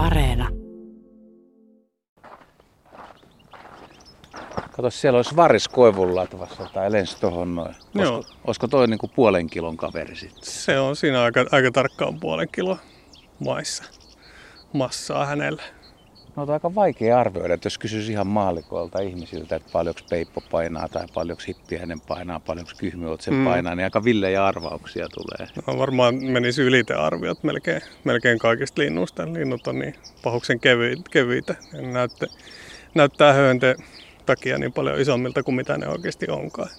Areena. Kato, siellä olisi varis koivun latvassa tai lensi tuohon noin. Joo. Olisiko, olisiko toi niinku puolen kilon kaveri sitten? Se on siinä aika, aika tarkkaan puolen kilo maissa massaa hänellä. No on aika vaikea arvioida, että jos kysyisi ihan maalikoilta ihmisiltä, että paljonko peippo painaa tai paljonko hippiäinen painaa, paljonko kyhmyotsen Mm. painaa, niin aika villejä arvauksia tulee. No, varmaan menisi ylite arviot melkein, melkein kaikista linnuista. Linnut on niin pahuksen kevyi- kevyitä. Ne näytte, näyttää höönte takia niin paljon isommilta kuin mitä ne oikeasti onkaan.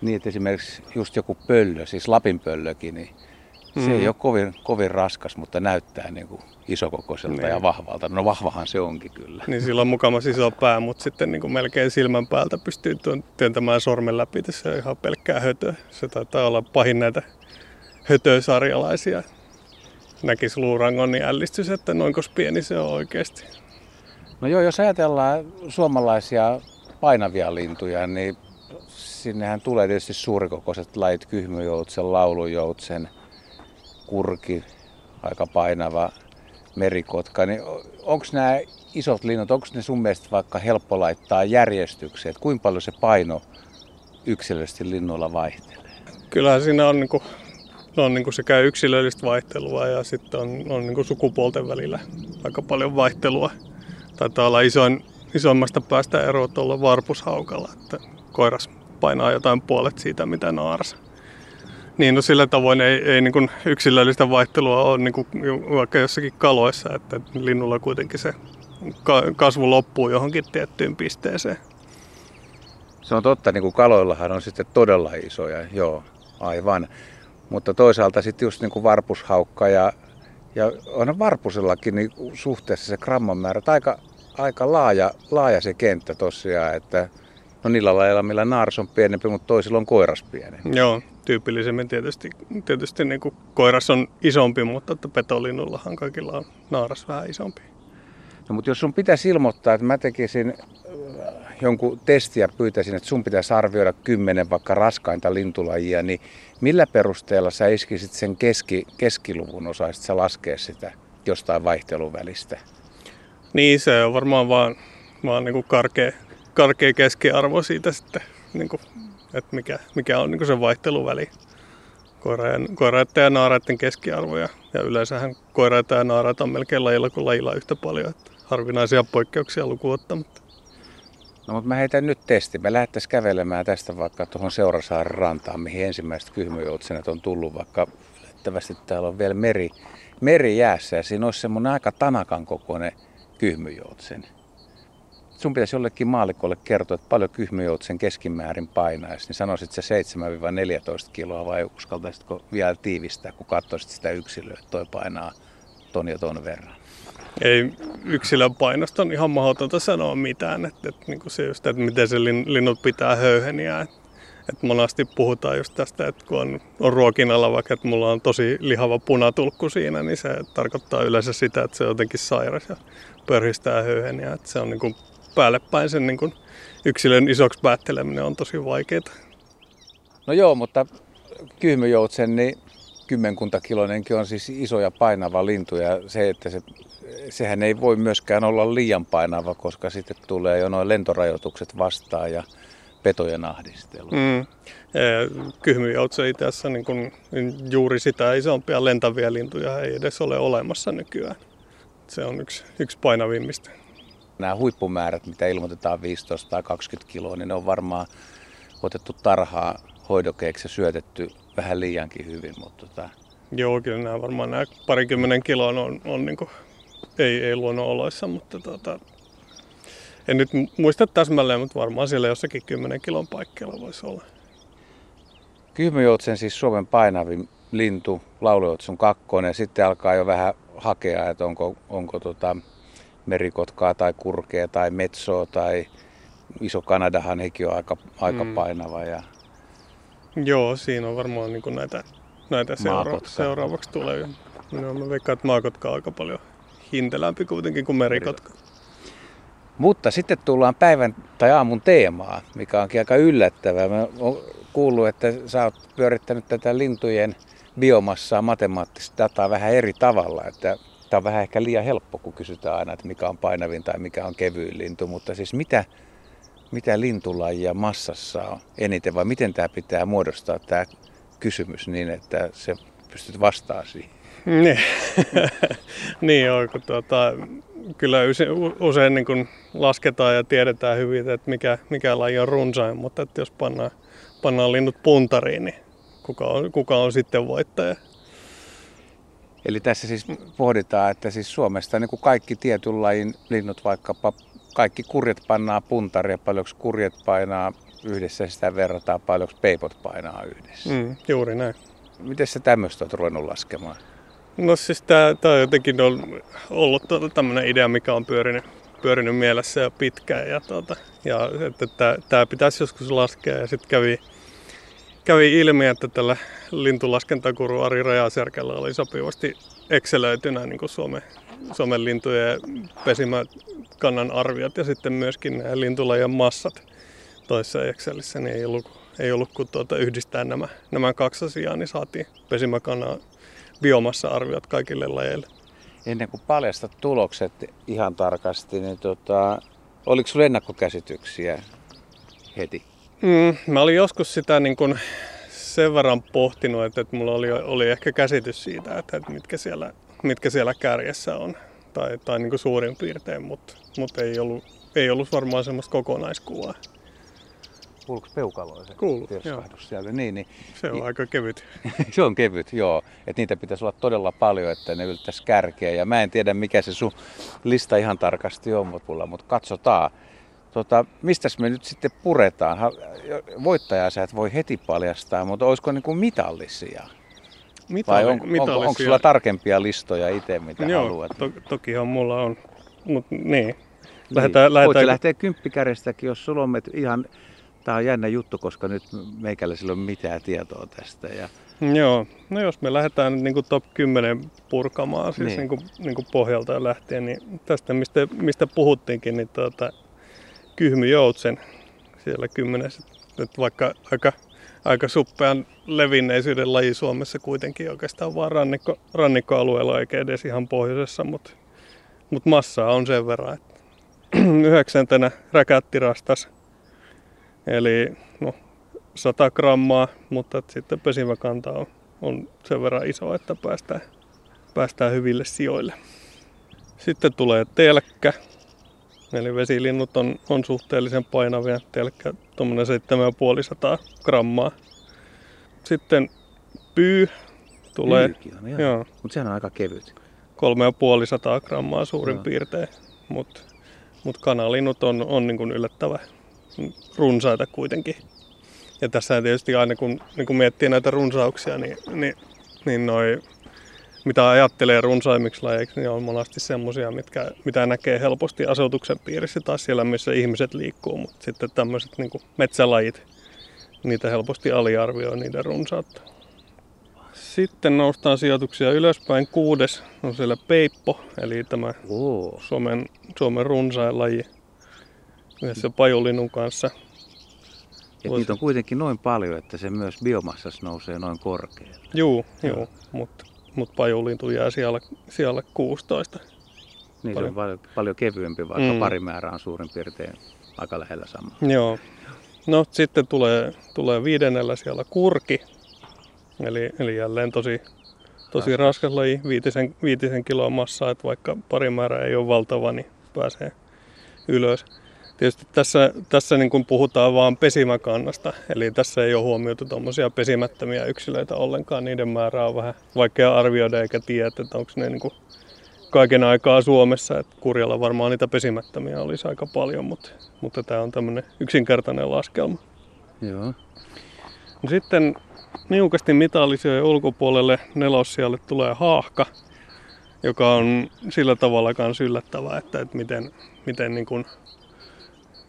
Niin, että esimerkiksi just joku pöllö, siis Lapin pöllökin, niin se Mm. ei ole kovin, kovin raskas, mutta näyttää niin kuin isokokoiselta Niin. ja vahvalta. No vahvahan se onkin kyllä. Niin sillä on mukamas iso pää, mutta sitten niin kuin melkein silmän päältä pystyy työn- työntämään sormen läpi. Se on ihan pelkkää hötöä. Se taitaa olla pahin näitä hötösarjalaisia. Näkisi luurangon, niin ällistys, että noinkos pieni se on oikeasti. No joo, jos ajatellaan suomalaisia painavia lintuja, niin sinnehän tulee tietysti suurikokoiset lajit, kyhmyjoutsen, laulujoutsen, kurki, aika painava merikotka. Niin onko nämä isot linnut, onko ne sun mielestä vaikka helppo laittaa järjestykseen, että kuinka paljon se paino yksilöllisesti linnuilla vaihtelee? Kyllähän siinä on, niin kuin, on niin kuin sekä yksilöllistä vaihtelua ja sitten on, on niin kuin sukupuolten välillä aika paljon vaihtelua. Taitaa olla isoin, isoimmasta päästä ero tuolla varpushaukalla, että koiras painaa jotain puolet siitä, mitä naaras. Niin no sillä tavoin ei, ei niin kuin yksilöllistä vaihtelua ole niin kuin vaikka jossakin kaloissa, että linnulla kuitenkin se ka- kasvu loppuu johonkin tiettyyn pisteeseen. Se on totta, niin kuin kaloillahan on sitten todella isoja, joo, aivan. Mutta toisaalta sitten just niin kuin varpushaukka ja, ja on varpusellakin niin suhteessa se gramman määrä, aika, aika laaja, laaja se kenttä tosiaan, että no niillä lailla, millä naaras on pienempi, mutta toisilla on koiras pienempi. Joo, tyypillisemmin tietysti, tietysti niin kuin koiras on isompi, mutta että petolinnullahan kaikilla on naaras vähän isompi. No, mutta jos sun pitäisi ilmoittaa, että mä tekisin äh, jonkun testiä pyytäisin, että sun pitäisi arvioida kymmenen vaikka raskainta lintulajia, niin millä perusteella sä iskisit sen keski, keskiluvun, osaisit sä laskea sitä jostain vaihteluvälistä? Niin, se on varmaan vaan, vaan niin kuin karkea, karkea keskiarvo siitä sitten, niin kuin, että mikä, mikä on niin kuin se vaihteluväli koiraiden, koiraiden ja naaraiden keskiarvoja. Ja yleensähän koiraita ja naaraita on melkein lajilla kuin lajilla yhtä paljon, että harvinaisia poikkeuksia lukuun ottamatta. No mutta mä heitän nyt testi. Me lähdettäisiin kävelemään tästä vaikka tuohon Seurasaaren rantaan, mihin ensimmäiset kyhmyjoutsenet on tullut, vaikka yllättävästi täällä on vielä meri, meri jäässä ja siinä olisi semmoinen aika tanakan kokoinen kyhmyjoutsen. Sun pitäisi jollekin maalikolle kertoa, että paljon kyhmyjoutsen keskimäärin painaisi, niin sanoisit se 7-14 kiloa vai uskaltaisitko vielä tiivistää, kun katsoisit sitä yksilöä, että toi painaa ton ja ton verran. ei yksilön painosta on ihan mahdotonta sanoa mitään. Että, että, niin se just, että miten se lin, linnut pitää höyheniä. Että, että monasti puhutaan just tästä, että kun on, on ruokinnalla vaikka, että mulla on tosi lihava punatulkku siinä, niin se tarkoittaa yleensä sitä, että se on jotenkin sairas ja pörhistää höyheniä. Että se on niin kuin päälle päin sen niin kuin yksilön isoksi päätteleminen on tosi vaikeaa. No joo, mutta kyhmyjoutsen, niin kymmenkuntakiloinenkin on siis iso ja painava lintu ja se, että se, sehän ei voi myöskään olla liian painava, koska sitten tulee jo noin lentorajoitukset vastaan ja petojen ahdistelu. Mm. Kyhmyjoutse itse asiassa niin kuin juuri sitä isompia lentäviä lintuja ei edes ole olemassa nykyään. Se on yksi, yksi painavimmista. Nämä huippumäärät, mitä ilmoitetaan 15 tai 20 kiloa, niin ne on varmaan otettu tarhaa hoidokeiksi ja syötetty vähän liiankin hyvin, mutta tota, Joo, kyllä nämä varmaan nämä parikymmenen kiloa on, on niin kuin, ei, ei luonnonoloissa, mutta tota, en nyt muista täsmälleen, mutta varmaan siellä jossakin 10 kilon paikkeilla voisi olla. Kyhmyjoutsen siis Suomen painavin lintu, laulujoutsun kakkonen, sitten alkaa jo vähän hakea, että onko, onko tota merikotkaa tai kurkea tai metsoa tai iso Kanadahan hekin on aika, aika Mm. painava. Ja, Joo, siinä on varmaan niin näitä, näitä seura- seuraavaksi tulee. No, mä veikkaan, että maakotka on aika paljon hintelämpi kuitenkin kuin merikotka. mutta sitten tullaan päivän tai aamun teemaa, mikä onkin aika yllättävää. Mä oon kuullut, että sä oot pyörittänyt tätä lintujen biomassaa, matemaattista dataa vähän eri tavalla. Että Tämä on vähän ehkä liian helppo, kun kysytään aina, että mikä on painavin tai mikä on kevyin lintu, mutta siis mitä, mitä lintulajia massassa on eniten vai miten tämä pitää muodostaa tämä kysymys niin, että se pystyt vastaamaan siihen? Niin, niin on, kun tuota, kyllä usein niin kun lasketaan ja tiedetään hyvin, että mikä, mikä laji on runsain, mutta että jos pannaan, pannaan linnut puntariin, niin kuka on, kuka on sitten voittaja? Eli tässä siis pohditaan, että siis Suomesta niin kuin kaikki tietyn lajin linnut, vaikkapa kaikki kurjet pannaan puntaria, paljonko kurjet painaa yhdessä, sitä verrataan paljonko peipot painaa yhdessä. Mm, juuri näin. Miten sä tämmöistä oot ruvennut laskemaan? No siis tää, tää on jotenkin on ollut tuota, tämmöinen idea, mikä on pyörinyt, pyörinyt mielessä jo pitkään. Ja, tuota, ja että tää, tää pitäisi joskus laskea ja sitten kävi, kävi ilmi, että tällä lintulaskentakuru Ari Rajasjärkellä oli sopivasti excelöitynä niin kuin Suomen, Suomen lintujen pesimäkannan arviot ja sitten myöskin nämä lintulajien massat toisessa Excelissä, niin ei ollut, ei ollut kuin tuota yhdistää nämä, nämä kaksi asiaa, niin saatiin pesimäkannan biomassa-arviot kaikille lajeille. Ennen kuin paljastat tulokset ihan tarkasti, niin tota, oliko sinulla ennakkokäsityksiä heti? Mm, mä olin joskus sitä niin kun sen verran pohtinut, että, että mulla oli, oli ehkä käsitys siitä, että, että mitkä, siellä, mitkä siellä kärjessä on. Tai, tai niin suurin piirtein, mutta, mutta ei, ollut, ei ollut varmaan semmoista kokonaiskuvaa. Kuuluuko peukaloa se Kuuluu, siellä? Niin, niin. Se on aika kevyt. se on kevyt, joo. Et niitä pitäisi olla todella paljon, että ne yltäisi kärkeä. Ja mä en tiedä, mikä se sun lista ihan tarkasti on, mutta, mutta katsotaan. Tota, mistä me nyt sitten puretaan? Voittajaa sä et voi heti paljastaa, mutta olisiko niin kuin mitallisia? Mitalli, Vai on, mitallisia. onko, onko sulla tarkempia listoja itse, mitä Joo, haluat? To, tokihan mulla on, mutta niin. Lähdetään, niin. lähdetään... Voit lähteä kymppikärestäkin, jos sulla on ihan tämä on jännä juttu, koska nyt meikällä ei ole mitään tietoa tästä. Ja... Joo, no jos me lähdetään niin kuin top 10 purkamaan siis niin. Niin kuin, niin kuin pohjalta lähtien, niin tästä mistä, mistä puhuttiinkin, niin tuota, kyhmyjoutsen siellä kymmenessä, nyt vaikka aika, aika suppean levinneisyyden laji Suomessa kuitenkin oikeastaan vaan rannikko, rannikkoalueella eikä edes ihan pohjoisessa, mutta, mutta massaa on sen verran, että yhdeksäntenä räkättirastas Eli no, 100 grammaa, mutta sitten pesimäkanta on, on sen verran iso, että päästään, päästään hyville sijoille. Sitten tulee telkkä. Eli vesilinnut on, on suhteellisen painavia. Telkkä tuommoinen 7500 grammaa. Sitten pyy tulee. on, joo. joo. Mutta sehän on aika kevyt. 3500 grammaa suurin joo. piirtein. Mutta mut kanalinnut on, on niin kuin yllättävän runsaita kuitenkin. Ja tässä tietysti aina kun, niin kun miettii näitä runsauksia, niin, niin, niin noi, mitä ajattelee runsaimmiksi lajeiksi, niin on monasti semmoisia, mitkä, mitä näkee helposti asutuksen piirissä taas siellä, missä ihmiset liikkuu. Mutta sitten tämmöiset niin metsälajit, niitä helposti aliarvioi niiden runsautta. Sitten noustaan sijoituksia ylöspäin. Kuudes on siellä peippo, eli tämä Suomen, Suomen runsain laji yhdessä pajulinnun kanssa. Ja niitä on kuitenkin noin paljon, että se myös biomassassa nousee noin korkealle. Juu, juu. mutta mut pajulintu jää siellä, siellä 16. Niin paljon. se on paljon, paljon kevyempi, vaikka mm. parimäärä on suurin piirtein aika lähellä sama. Joo. No sitten tulee, tulee viidennellä siellä kurki, eli, eli jälleen tosi, tosi raskas, raskas laji, viitisen, viitisen kiloa massaa, että vaikka parimäärä ei ole valtava, niin pääsee ylös. Tietysti tässä, tässä niin kuin puhutaan vain pesimäkannasta, eli tässä ei ole huomioitu tuommoisia pesimättömiä yksilöitä ollenkaan. Niiden määrä on vähän vaikea arvioida eikä tiedä, että onko ne niin kuin kaiken aikaa Suomessa. Että Kurjalla varmaan niitä pesimättömiä olisi aika paljon, mutta, mutta tämä on tämmöinen yksinkertainen laskelma. Joo. No sitten niukasti mitallisioiden ulkopuolelle nelossijalle tulee haahka, joka on sillä tavalla myös yllättävää, että, että miten, miten niin kuin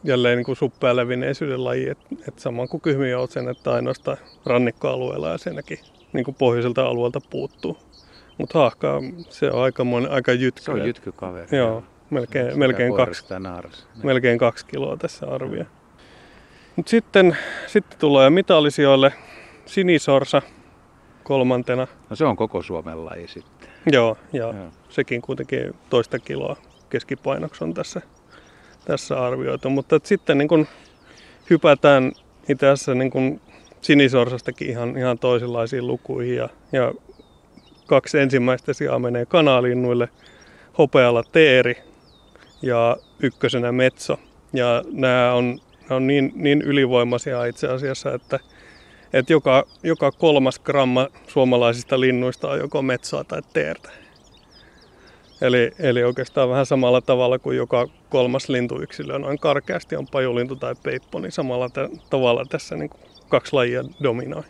jälleen niin kuin suppea levinneisyyden laji, että et saman kuin kyhmijoutsen, että ainoastaan rannikkoalueella ja senäkin niin kuin pohjoiselta alueelta puuttuu. Mutta haahka, se on aika, monen, aika jytky. Se on jytkykaveri. Joo, melkein, melkein, kaksi, melkein kaksi kiloa tässä arvia. Mut sitten, sitten tulee mitallisijoille sinisorsa kolmantena. No se on koko Suomen laji sitten. Joo, ja Joo. sekin kuitenkin toista kiloa keskipainoksi on tässä, tässä arvioitu. Mutta sitten niin kun hypätään itse asiassa niin kun sinisorsastakin ihan, ihan toisenlaisiin lukuihin. Ja, ja kaksi ensimmäistä sijaa menee kanalinnuille, hopealla teeri ja ykkösenä metso. Ja nämä on, nämä on niin, niin ylivoimaisia itse asiassa, että, että joka, joka kolmas gramma suomalaisista linnuista on joko metsoa tai teertä. Eli, eli oikeastaan vähän samalla tavalla kuin joka kolmas lintuyksilö noin karkeasti on pajulintu tai peippo, niin samalla t- tavalla tässä niin kuin kaksi lajia dominoi.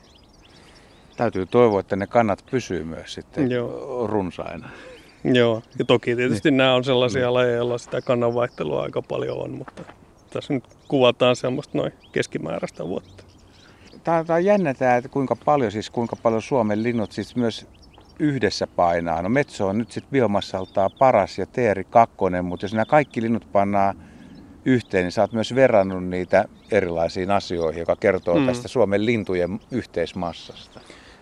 Täytyy toivoa, että ne kannat pysyy myös sitten Joo. runsaina. Joo, ja toki tietysti niin. nämä on sellaisia niin. lajeja, joilla sitä kannanvaihtelua aika paljon on, mutta tässä nyt kuvataan semmoista noin keskimääräistä vuotta. Tämä, tämä on jännä tämä, että kuinka paljon, siis kuinka paljon Suomen linnut siis myös yhdessä painaa. No Metso on nyt sitten biomassaltaan paras ja Teeri kakkonen, mutta jos nämä kaikki linnut pannaan yhteen, niin sä oot myös verrannut niitä erilaisiin asioihin, joka kertoo mm. tästä Suomen lintujen yhteismassasta.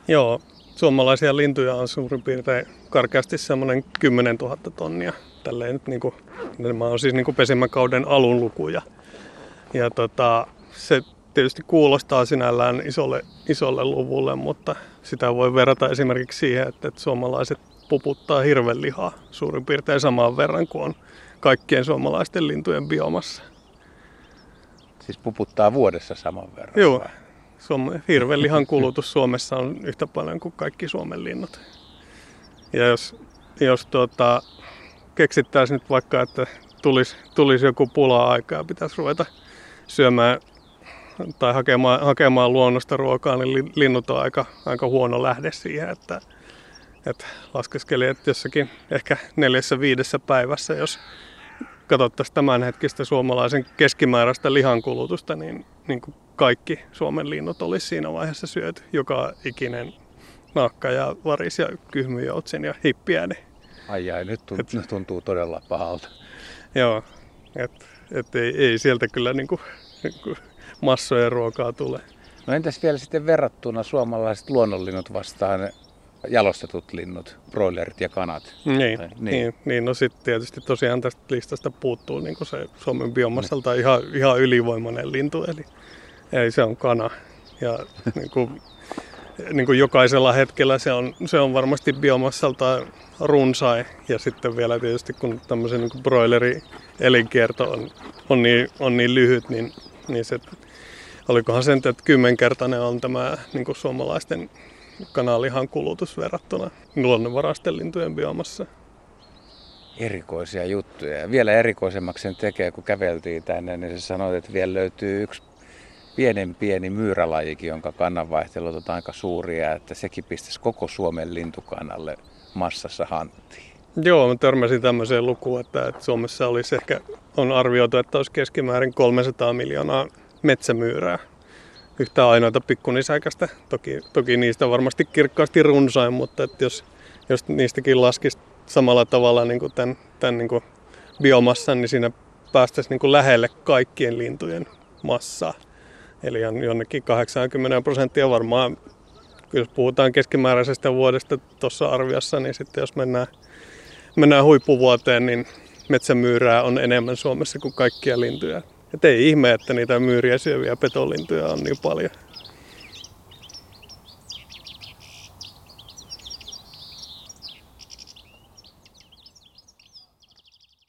Joo, suomalaisia lintuja on suurin piirtein karkeasti semmoinen 10 000 tonnia. Tälleen nyt niin kuin, nämä on siis niin kuin pesimäkauden alun lukuja. Ja tota, se tietysti kuulostaa sinällään isolle, isolle luvulle, mutta sitä voi verrata esimerkiksi siihen, että, että suomalaiset puputtaa hirvenlihaa suurin piirtein samaan verran kuin on kaikkien suomalaisten lintujen biomassa. Siis puputtaa vuodessa saman verran? Joo. Suom- hirvenlihan kulutus Suomessa on yhtä paljon kuin kaikki Suomen linnut. Ja jos, jos tuota, keksittäisiin nyt vaikka, että tulisi, tulisi joku pula-aika ja pitäisi ruveta syömään tai hakemaan, hakemaan luonnosta ruokaa, niin linnut on aika, aika huono lähde siihen, että, että laskeskeli, että jossakin ehkä neljässä viidessä päivässä, jos katsottaisiin tämänhetkistä suomalaisen keskimääräistä lihankulutusta, niin, niin kuin kaikki Suomen linnut olisi siinä vaiheessa syöty. Joka ikinen naakka ja varis ja kyhmyjoutsin ja hippiäni. Ai ai, nyt tuntuu, et, tuntuu todella pahalta. Joo, että et ei, ei sieltä kyllä niin kuin, niin kuin massojen ruokaa tule. No entäs vielä sitten verrattuna suomalaiset luonnonlinnut vastaan jalostetut linnut, broilerit ja kanat. Niin, tai, niin. niin, niin no sitten tietysti tosiaan tästä listasta puuttuu niin se Suomen biomassalta niin. ihan, ihan ylivoimainen lintu, eli, eli se on kana. Ja niin kuin, niin kuin jokaisella hetkellä se on, se on varmasti biomassalta runsain. Ja sitten vielä tietysti kun tämmöisen niin broileri elinkierto on, on, niin, on niin lyhyt, niin, niin se, olikohan sen, että kymmenkertainen on tämä niin kuin suomalaisten kanalihan kulutus verrattuna luonnonvaraisten lintujen biomassa. Erikoisia juttuja. Ja vielä erikoisemmaksi sen tekee, kun käveltiin tänne, niin se sanoi, että vielä löytyy yksi pienen pieni myyrälajikin, jonka kannanvaihtelut on aika suuria, että sekin pistäisi koko Suomen lintukannalle massassa hanttiin. Joo, mä törmäsin tämmöiseen lukuun, että, että Suomessa olisi ehkä, on arvioitu, että olisi keskimäärin 300 miljoonaa metsämyyrää yhtä ainoita pikkunisäkästä. Toki, toki niistä varmasti kirkkaasti runsain, mutta että jos, jos niistäkin laskisi samalla tavalla niin kuin tämän, tämän niin kuin biomassan, niin siinä päästäisiin niin kuin lähelle kaikkien lintujen massaa. Eli jonnekin 80 prosenttia varmaan, jos puhutaan keskimääräisestä vuodesta tuossa arviossa, niin sitten jos mennään, mennään huippuvuoteen, niin metsämyyrää on enemmän Suomessa kuin kaikkia lintuja. Et ei ihme, että niitä myyriä syöviä petolintuja on niin paljon.